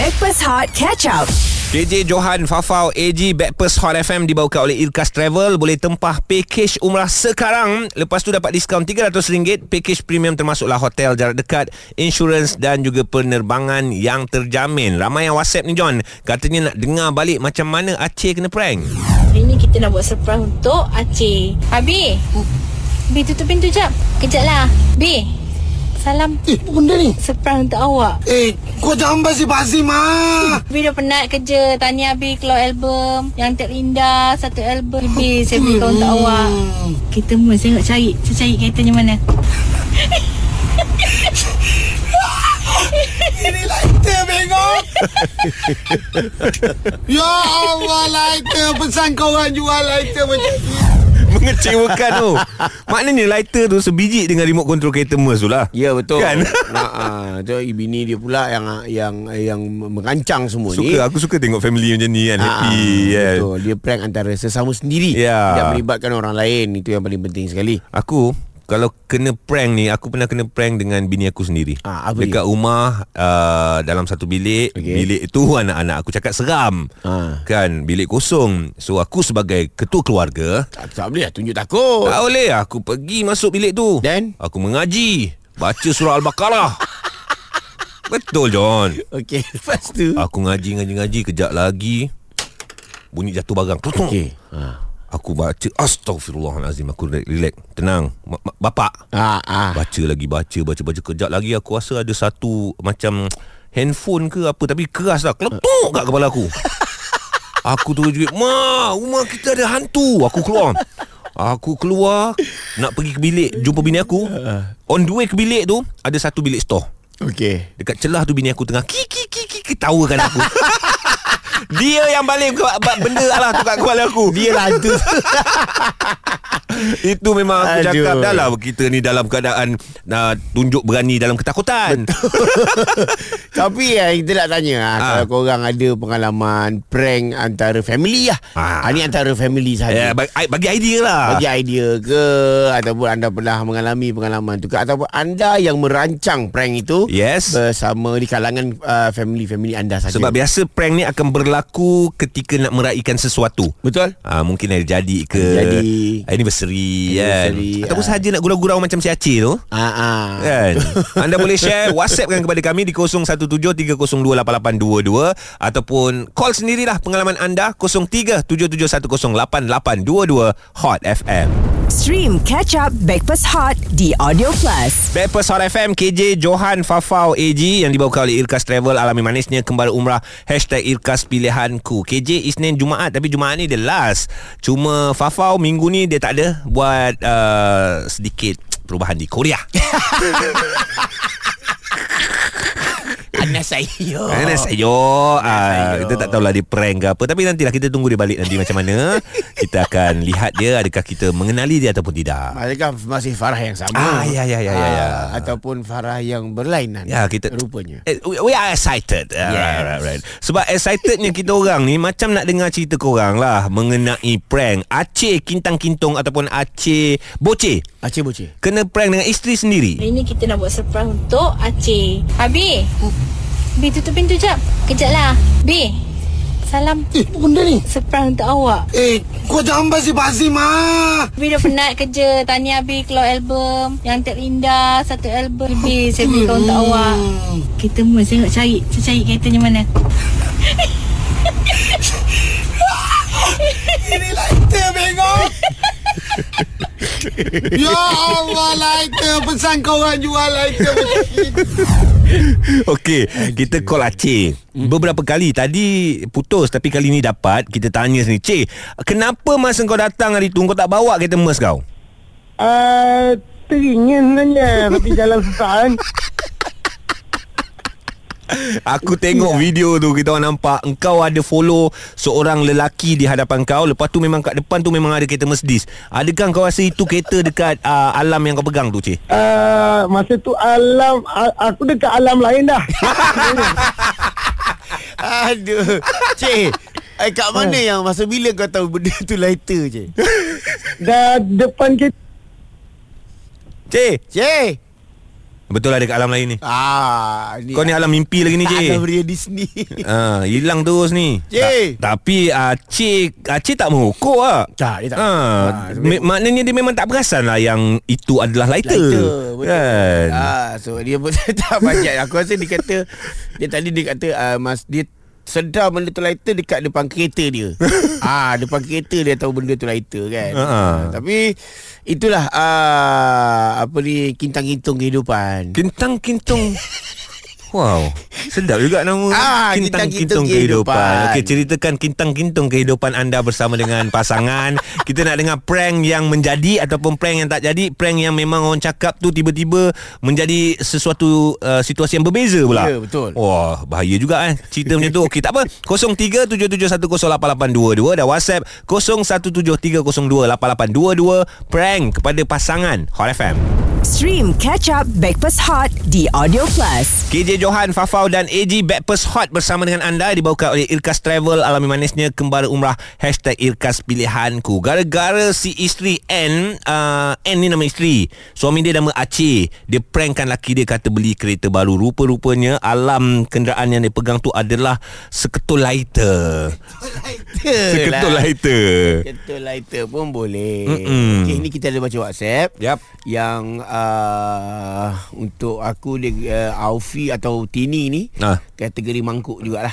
Backpass Hot Catch Up. KJ Johan Fafau AG Backpast Hot FM dibawakan oleh Irkas Travel boleh tempah package umrah sekarang lepas tu dapat diskaun RM300 package premium termasuklah hotel jarak dekat insurans dan juga penerbangan yang terjamin ramai yang whatsapp ni John katanya nak dengar balik macam mana Aceh kena prank Hari ni kita nak buat surprise untuk Aceh. Abi. Bi tutup pintu jap. Kejap lah. Bi. Salam. Eh, apa benda ni? Surprise untuk awak. Eh, kau jangan basi-basi, Ma. Bi dah penat kerja. Tanya Abi keluar album. Yang terindah. Satu album. Bi, saya berikan untuk awak. Kita mula saya nak cari. Saya cari keretanya mana. Ini lighter, bengok. ya Allah, lighter. Pesan kau orang jual lighter macam ni. Mengecewakan tu maknanya lighter tu sebiji dengan remote control kereta Merc tu lah Ya betul. Kan? Nah, ah, tu bini dia pula yang yang yang merancang semua ni. suka aku suka tengok family macam ni kan Ah, happy kan Betul. Dia prank antara sesama sendiri. Ya. Tidak melibatkan orang lain. Itu yang paling penting sekali. Aku kalau kena prank ni Aku pernah kena prank dengan bini aku sendiri Ah, apa Dekat rumah uh, Dalam satu bilik Okey. Bilik tu anak-anak Aku cakap seram Ah. Kan Bilik kosong So aku sebagai ketua keluarga Tak, tak boleh lah tunjuk takut. Tak boleh Aku pergi masuk bilik tu Then? Aku mengaji Baca surah Al-Baqarah Betul John Okey, lepas tu. Aku ngaji-ngaji-ngaji Kejap lagi Bunyi jatuh barang Okey. Ha. Aku baca Astaghfirullahalazim Aku relax, relax. Tenang. Bapak. Ah, ah. Baca lagi Baca baca baca. Kejap lagi aku rasa ada satu Macam Handphone ke apa Tapi keras lah. Keletuk kat kepala aku. Aku tu juga Ma Rumah kita ada hantu. Aku keluar. Aku keluar Nak pergi ke bilik Jumpa bini aku. On the way ke bilik tu Ada satu bilik store. Okey. Dekat celah tu bini aku tengah Kiki kiki ketawakan aku Dia yang balik benda lah tu kat kepala aku Dia lah hantu. Itu memang aku Aduh. cakap Dah lah kita ni dalam keadaan uh, Tunjuk berani dalam ketakutan Tapi ya, kita nak tanya Ah. Kalau korang ada pengalaman Prank antara family lah Ah. ah. Ini antara family Ya, saja bagi, bagi idea lah Bagi idea ke Ataupun anda pernah mengalami pengalaman tu ke Ataupun anda yang merancang prank itu Yes. Bersama di kalangan uh, family-family anda saja Sebab biasa prank ni akan berlaku Ketika nak meraihkan sesuatu Betul? Ah, mungkin hari jadi ke jadi. Anniversary, kan Anniversary, Ataupun ah. sahaja nak gurau-gurau macam si Aceh tu ah. Kan Anda boleh share Whatsappkan kepada kami Di 0173028822 Ataupun Call sendirilah Pengalaman anda 0377108822 Hot FM Stream Catch Up Backpass Hot di Audio Plus. Backpast Hot FM KJ Johan Fafau AG Yang dibawa oleh Irkas Travel. Alami manisnya Kembali umrah. Hashtag Irkas Pilihanku. KJ Isnin Jumaat. Tapi Jumaat ni the last. Cuma Fafau minggu ni Dia tak ada Buat uh, Sedikit Perubahan di Korea Anak saya saya ah, Kita tak tahulah dia prank ke apa Tapi nantilah kita tunggu dia balik nanti macam mana Kita akan lihat dia Adakah kita mengenali dia ataupun tidak Adakah masih Farah yang sama? Ah, ya, ya, ya, ya, ya. Ah, Ataupun Farah yang berlainan? Ya kita Rupanya. eh, we, are excited yeah, Yes. right, right, right. Sebab excitednya kita orang ni Macam nak dengar cerita korang lah Mengenai prank Aceh Kintang Kintung Ataupun Aceh Boceh Aceh boceh. Kena prank dengan isteri sendiri Hari ni kita nak buat surprise untuk Aceh. Abi. Bi tutup pintu jap. Kejap lah. Bi. Salam. Eh, apa benda ni? Surprise untuk awak. Eh, kau jangan basi-basi, Ma. Abi dah penat kerja. Tanya Abi keluar album. Yang terindah. Satu album. Abi, saya berikan untuk awak. Kita mula saya nak cari. Saya cari keretanya mana. Ini lighter, bengok. ya Allah, lighter. Pesan kau orang jual lighter. Okey, kita call Aceh. Beberapa kali tadi putus tapi kali ni dapat. Kita tanya sini, "Ceh, kenapa masa kau datang hari tu kau tak bawa kereta Merc kau?" Uh, teringin sebenarnya Tapi jalan susah kan Aku tengok video tu kita orang nampak engkau ada follow seorang lelaki di hadapan kau lepas tu memang kat depan tu memang ada kereta Mercedes. Adakah kau rasa itu kereta dekat uh, alam yang kau pegang tu, Cik? uh, Masa tu alam a- Aku dekat alam lain dah Aduh. Cik. Eh, kat mana yang masa bila kau tahu benda tu lighter, Cik? Dah depan kita Cik, Cik. Betul lah dekat alam lain ni. Ah, ni Kau ni alam mimpi lagi ni, J. Alam dia Disney. Ah, hilang terus ni. J. Ta- tapi Aceh Aceh tak mengukur ah. Tak, dia tak. Ah, Ah, me- maknanya dia memang tak perasan lah yang itu adalah lighter. Lighter betul. Kan? Ah, so dia pun tak banyak. Aku rasa dia kata dia tadi dia kata uh, mas dia sedar benda tu lighter dekat depan kereta dia. ah, depan kereta dia tahu benda tu lighter kan. Ha, ha. Tapi itulah uh, apa ni kintang-kintung kehidupan. Kintang-kintung Wow. Sedap juga nama Ah, Kintang-kintung kehidupan, Kehidupan. Okey ceritakan Kintang-kintung kehidupan anda Bersama dengan pasangan. Kita nak dengar prank yang menjadi Ataupun prank yang tak jadi. Prank yang memang orang cakap tu Tiba-tiba Menjadi sesuatu uh, Situasi yang berbeza pula. Ya, betul. Wah bahaya juga eh. Cerita macam tu. Okey tak apa. 0377108822 Dan WhatsApp 0173028822 Prank kepada pasangan Hot FM Stream Catch Up Backpass Hot di Audio Plus. KJ Johan, Fafau dan AG Backpast Hot bersama dengan anda dibawakan oleh Irkas Travel alami manisnya kembali umrah Hashtag Irkas Pilihanku gara-gara si isteri N uh, N ni nama isteri suami dia nama Aceh dia prankkan laki dia kata beli kereta baru rupa-rupanya alam kenderaan yang dia pegang tu adalah seketul lighter seketul lighter Ketul lighter pun boleh. Mm-mm. Okey, ini kita ada baca WhatsApp. Yap. Yang uh, untuk aku dia uh, Aufi atau Tini ni Ah. kategori mangkuk jugalah.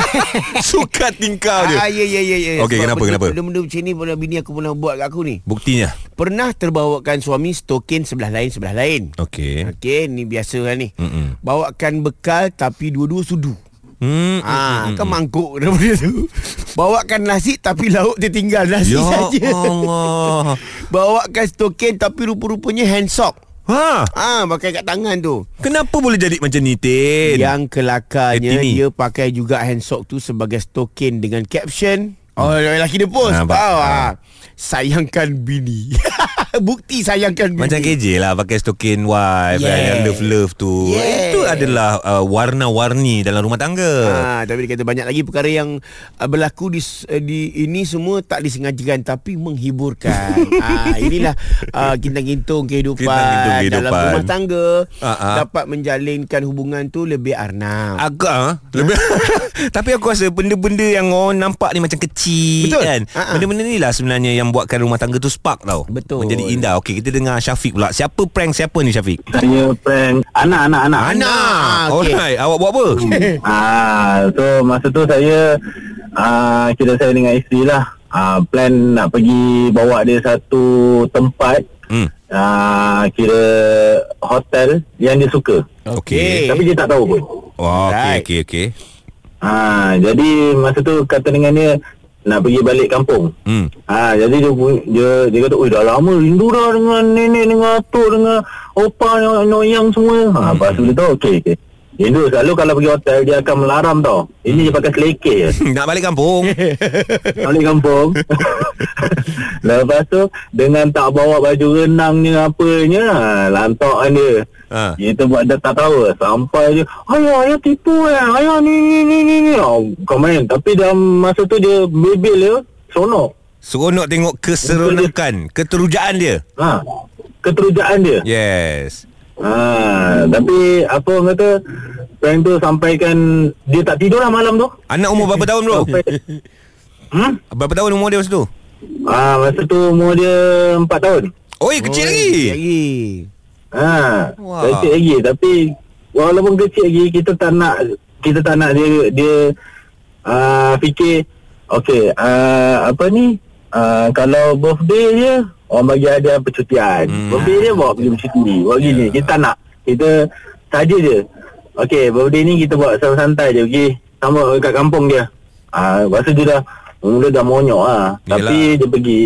suka tingkau dia Ah, ya ya ya ya. Okey, kenapa, benda- kenapa? Benda-benda macam ni pernah bini aku pernah buat kat aku ni. buktinya Pernah terbawakan suami stokin sebelah lain sebelah lain. okey Okey, ni biasa kan ni. Mm-mm. Bawakan bekal tapi dua-dua sudu. Hmm, Ah, hmm, kan hmm. mangkuk dah benda tu. Bawakan nasi tapi lauk tertinggal nasi Ya saja. Allah Bawakan stokin tapi rupa-rupanya hand sock. Ha Ah, pakai kat tangan tu. Kenapa boleh jadi macam ni Tin? Yang kelakarnya Eh, Tini. dia pakai juga hand sock tu sebagai stokin dengan caption Oh, lelaki dia post. Ah. ah. Sayangkan bini. Bukti sayangkan bini. Macam KJ lah Pakai stokin wife yeah. kan, Yeah. Yang love-love tu Yeah. Itu adalah uh, Warna-warni Dalam rumah tangga Ah, tapi dia kata banyak lagi perkara yang uh, berlaku di uh, di ini semua tak disengajakan tapi menghiburkan. ah, inilah uh, kintang-kintung kehidupan, Kintang-kintung dalam kehidupan. rumah tangga ah. dapat menjalinkan hubungan tu lebih arnam. Agak ha? lebih Tapi aku rasa Benda-benda yang orang nampak ni Macam kecil Betul. kan Ha-ha. Benda-benda ni lah sebenarnya Yang buatkan rumah tangga tu spark tau Betul. Menjadi indah Okey kita dengar Syafiq pula Siapa prank siapa ni Syafiq? Saya prank anak-anak anak. Anak. Ah, okey. Alright Awak buat apa? Ah, so masa tu saya ah kira saya dengan isteri lah. Ah, plan nak pergi bawa dia satu tempat hmm. ah kira hotel yang dia suka. Okey. Tapi dia tak tahu pun. Wah, okey Alright. okey okey. Ah, jadi masa tu kata dengan dia nak pergi balik kampung. Hmm. Ha, jadi dia dia dia kata, "Oi, dah lama rindu dah dengan nenek dengan atuk dengan opa yang yang semua." Ha, lepas tu dia tahu, okey okey. Rindu selalu kalau pergi hotel dia akan melaram tau. Ini dia pakai selekeh je. Nak balik kampung. Balik kampung. Lepas tu dengan tak bawa baju renangnya apanya, ha, lantakan dia. Ha. Kita buat dia tak tahu Sampai je Ayah, ayah tipu eh Ayah ni, ni, ni, ni, ni oh, Kau main Tapi dalam masa tu dia Bebel dia Sonok Seronok tengok keseronokan, keterujaan dia. ha, Keterujaan dia Yes. ha, Tapi Apa orang kata Prank tu sampaikan Dia tak tidur lah malam tu Anak umur berapa tahun bro? Sampai Hmm? Berapa tahun umur dia masa tu? Ah, masa tu umur dia 4 tahun. Oi, kecil Oi, lagi. Kecil lagi. Ha, Wah. kecil lagi tapi walaupun kecil lagi kita tak nak kita tak nak dia dia uh, fikir okey uh, apa ni uh, kalau birthday dia orang bagi hadiah percutian. Hmm. Birthday dia bawa pergi bercuti. Buat yeah. gini kita tak nak. Kita saja je. Okey, birthday ni kita buat santai-santai je pergi sama kat kampung dia. Ah, uh, tu dia dah mula dah monyok ah. Tapi dia pergi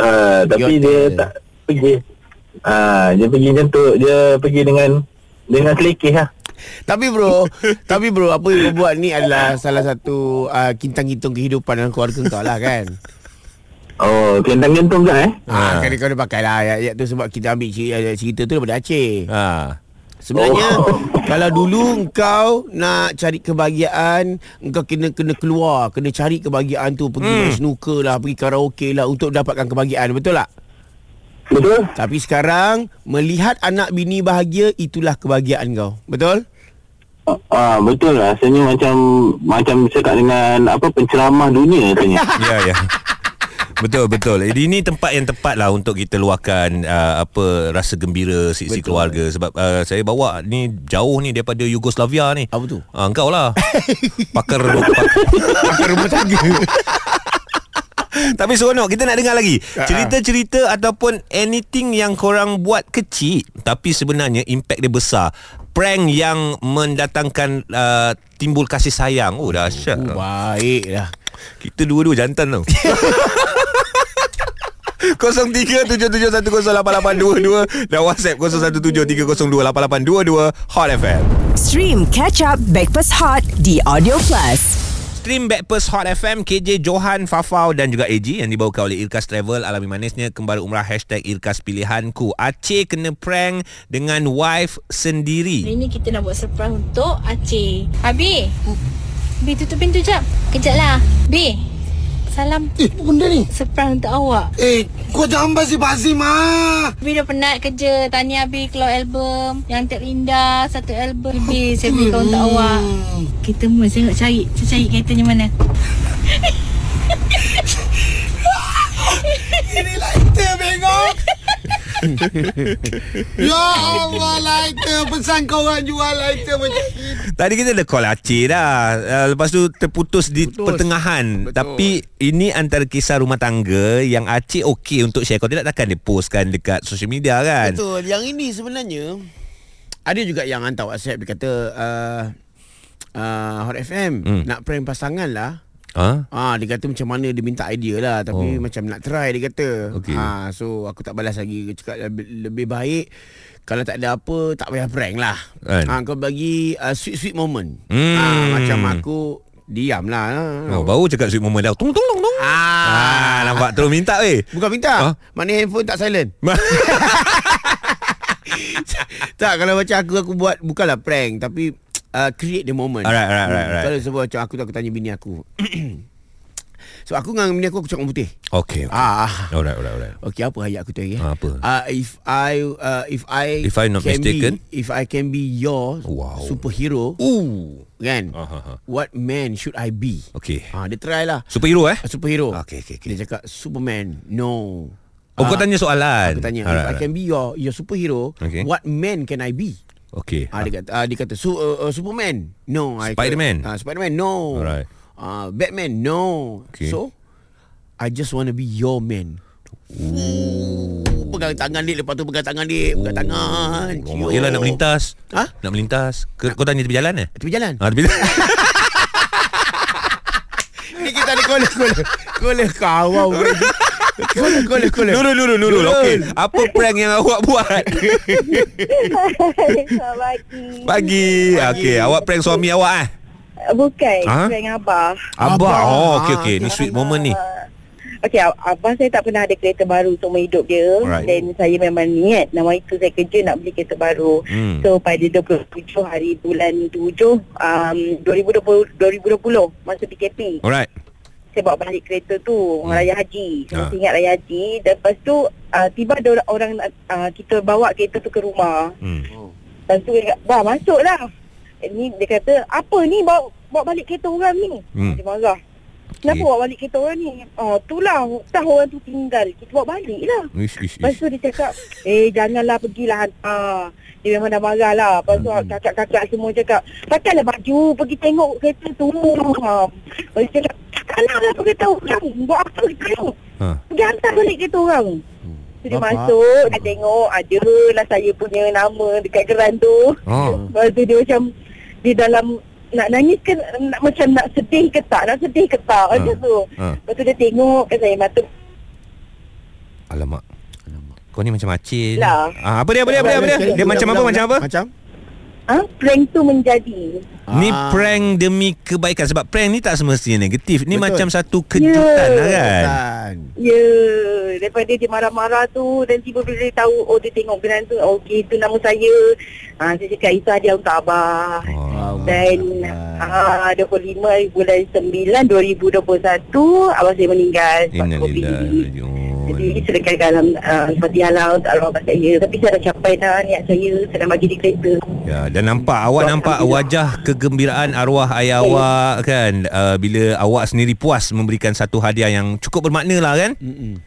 uh, tapi hotel. dia tak pergi Ah, dia pergi macam tu, dia pergi dengan dengan selekeh lah. Tapi bro, tapi bro apa yang kau buat ni adalah salah satu uh, kintang-kintung kehidupan dalam keluarga kau lah kan. Oh, kentang-kentung kan eh? Ah, kan kau dah pakai lah ayat-ayat tu sebab kita ambil cerita, cerita tu daripada Aceh. Ha. Sebenarnya Oh. kalau dulu kau nak cari kebahagiaan, kau kena kena keluar, kena cari kebahagiaan tu, pergi Hmm. snooker lah, pergi karaoke lah untuk dapatkan kebahagiaan, betul tak? Betul? Tapi sekarang melihat anak bini bahagia itulah kebahagiaan kau. Betul? Ah betul lah. Rasanya macam macam cakap dengan apa penceramah dunia rasanya. Ya ya Betul betul. Jadi ini tempat yang tepat lah untuk kita luahkan uh, apa rasa gembira sisi Betul. keluarga sebab uh, saya bawa ni jauh ni daripada Yugoslavia ni. Apa tu? Ah, engkau lah. Pakar pakar, rumah tangga. Tapi seronok Kita nak dengar lagi Ah, Cerita-cerita Ataupun anything Yang korang buat kecil Tapi sebenarnya Impact dia besar Prank yang Mendatangkan uh, Timbul kasih sayang Oh dahsyat Oh, baik lah. Kita dua-dua jantan tau 0377108822 dan WhatsApp 0173028822 Hot FM. Stream Catch Up Backpass Hot di Audio Plus. Stream Backpast Hot FM KJ Johan Fafau dan juga AG yang dibawakan oleh Irkas Travel alami manisnya kembali umrah hashtag Irkas Pilihanku Aceh kena prank dengan wife sendiri Hari ni kita nak buat surprise untuk Aceh. Abi. Bi tutup pintu jap. Kejap lah. Bi. Salam. Eh, apa benda ni? Surprise untuk awak. Eh, kau jangan basi-basi, Ma. Bi dah penat kerja. Tanya Abi keluar album. Yang terindah satu album. Bi saya belikan untuk awak. Kita saya nak cari. Saya cari keretanya mana. ya Allah, lighter. Pesan kau orang jual lighter macam ni. Tadi kita dah call Aceh dah uh, Lepas tu terputus di Putus. pertengahan Betul. Tapi ini antara kisah rumah tangga Yang Aceh okey untuk share Kalau tidak takkan dia postkan dekat social media kan Betul. Yang ini sebenarnya ada juga yang hantar WhatsApp dia kata uh, uh, Hot FM Hmm. nak prank pasangan lah. Ha? Ah dia kata macam mana dia minta idea lah tapi Oh. macam nak try dia kata. Okey. Ah so aku tak balas lagi Dia cakap lebih, lebih baik kalau tak ada apa tak payah prank lah. Ah kau bagi uh, sweet sweet moment. Hmm. Ah macam aku diam lah. Oh, baru cakap sweet moment dah Tung tung tung tung Ah, Ah, nampak terus minta weh Bukan minta. Ah? Mana handphone tak silent. tak kalau macam aku aku buat bukanlah prank tapi uh, create the moment. Alright, alright, alright, alright. Kalau sebab macam aku aku tanya bini aku. so aku dengan bini aku aku cakap putih. Okay, okay. Ah. ah. Alright, alright, alright Okey apa ayat aku lagi? eh? Ah, apa? Uh, if I uh, if I If I'm not mistaken? be, if I can be your Wow. superhero Ooh. kan? Ah, ah, ah. What man should I be? Okay Ah dia try lah. Superhero eh A superhero. Okay, okay, okay. Dia cakap Superman. No. Oh kau Ah, tanya soalan Aku tanya Alright, If I can be your your superhero Okay. What man can I be? Okay Ah dia kata ah, dia kata su, uh, uh, Superman. No, Spiderman? Ah Spiderman no. Alright. Ah Batman no. Okay. So I just want to be your man. Ooh. Pegang tangan dia Lepas tu pegang tangan dia Pegang tangan Oh, yelah nak melintas Ha? Nak melintas Ke, Kau tanya tepi jalan eh Tepi jalan Ha, tepi jalan Ni kita ada kola kola Kola kawau Kola kola kola Nurul, Nurul, Nurul Okay Apa prank yang awak buat pagi. Pagi Okay Awak prank suami awak eh Bukan, Ha? prank Abah. Abah Abah. Oh okay Ah, okay Ni sweet moment ni Okey, Abah saya tak pernah ada kereta baru untuk hidup dia. Dan saya memang niat nama itu saya kerja nak beli kereta baru. Hmm. So pada 27 hari bulan 7 um, 2020 2020 masa PKP. Alright Saya bawa balik kereta tu Hmm. raya haji. Saya masih ingat raya haji. Dan lepas tu uh, tiba ada orang, orang uh, kita bawa kereta tu ke rumah. hmm. Lepas tu dia kata, "Bah, masuklah." Eh, Ni dia kata, "Apa ni bawa bawa balik kereta orang ni?" Hmm. Dia marah. Kenapa bawa balik kereta orang ni? Oh, itulah. Tahu orang tu tinggal. Kita bawa balik lah. Ish, ish, Lepas ish. tu dia cakap, eh janganlah pergilah hantar. Dia memang dah marah lah. Lepas tu Hmm. kakak-kakak semua cakap, pakailah baju, pergi tengok kereta tu. Ha. Lepas tu cakap, takkanlah lah kereta orang. Buat apa kereta tu? Ha. Pergi hantar balik kereta orang. So, dia Bapak. masuk, dia tengok, ada lah saya punya nama dekat geran tu. Oh. Lepas tu dia macam, di dalam nak nangis ke nak, macam nak sedih ke tak nak sedih ke tak Ha. macam tu Ha. lepas tu dia tengok kan saya mata Alamak Kau ni macam ni. Lah. ah, Apa dia apa dia apa dia, apa dia? Dia macam apa macam apa Macam ah prank tu menjadi. Ni Ah. prank demi kebaikan Sebab prank ni tak semestinya negatif. Ni Betul. macam satu kejutan Ya. lah kan? Kan ya daripada dia marah-marah tu dan tiba bila dia tahu oh dia tengok geran tu okey itu nama saya. Ah saya cakap itu hadiah untuk abah. Oh. dan ah 25 bulan 9 2021 abah saya meninggal. Sebab COVID Jadi sedangkan dalam uh, seperti halau untuk arwah abang saya. Tapi saya dah capai dah niat saya. Saya dah bagi di kereta. Ya, dan nampak awak nampak wajah kegembiraan arwah ayah awak kan uh, bila awak sendiri puas memberikan satu hadiah yang cukup bermakna lah kan? Mm-mm.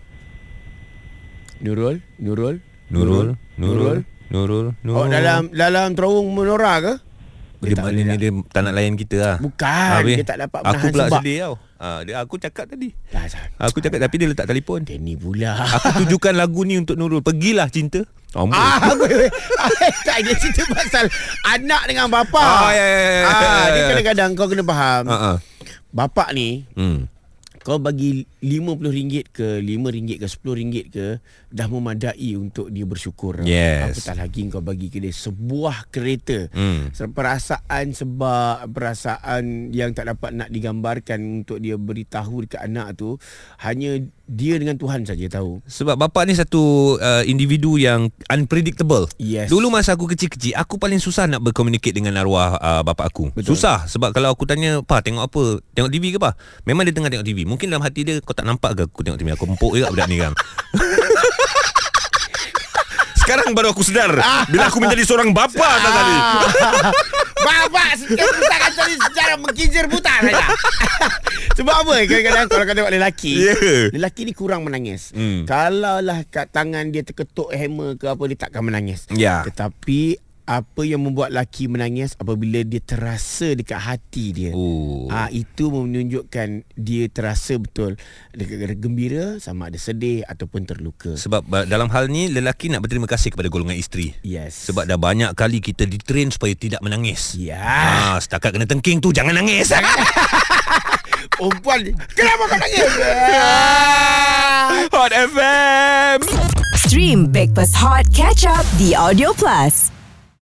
Nurul, Nurul, Nurul, Nurul, Nurul, Nurul. Oh dalam dalam terowong menora ke? Dia, tak maknanya boleh dia tak nak layan kita lah. Bukan, Habis, dia tak dapat Aku menahan pula sebab. sedih tau. Ha, dia, aku cakap tadi. Dah, dah. Aku cakap tapi dia letak telefon. Dia ni pula. Aku tujukan lagu ni untuk Nurul. Pergilah cinta. Ah, wait, wait. tak dia cerita pasal anak dengan bapa. Ah, ya, ya, ya. Ah, dia kadang-kadang kau kena faham. Ha ah. Bapak ni Hmm. Kau bagi RM50 ke RM5 ke RM10 ke dah memadai untuk dia bersyukur. Yes. Apatah lagi kau bagi ke dia sebuah kereta. Hmm. Perasaan sebab perasaan yang tak dapat nak digambarkan untuk dia beritahu dekat anak tu hanya dia dengan Tuhan saja tahu. Sebab bapak ni satu uh, individu yang unpredictable. Yes. Dulu masa aku kecil-kecil, aku paling susah nak berkomunikasi dengan arwah uh, bapak aku. Betul. Susah sebab kalau aku tanya, "Pa, tengok apa? Tengok TV ke, Pa?" Memang dia tengah tengok TV. Mungkin dalam hati dia, "Kau tak nampak ke aku tengok TV? Aku empuk juga budak ni kan." Sekarang baru aku sedar bila aku menjadi seorang bapa tak tadi. Bapak setiap buta kata ni secara mengkincir buta saja. Sebab apa? Kadang-kadang kalau kau tengok lelaki, Ya. lelaki ni kurang menangis. Hmm. Kalaulah kat tangan dia terketuk hammer ke apa dia takkan menangis. Ya. Tetapi apa yang membuat lelaki menangis apabila dia terasa dekat hati dia. Oh. Ah itu menunjukkan dia terasa betul dekat gembira sama ada sedih ataupun terluka. Sebab ba- dalam hal ni lelaki nak berterima kasih kepada golongan isteri. Yes. Sebab dah banyak kali kita ditrain supaya tidak menangis. ya. Ah, setakat kena tengking tu jangan nangis. Perempuan Kenapa kau nangis? Hot FM. Stream Breakfast Hot Catch Up di Audio Plus.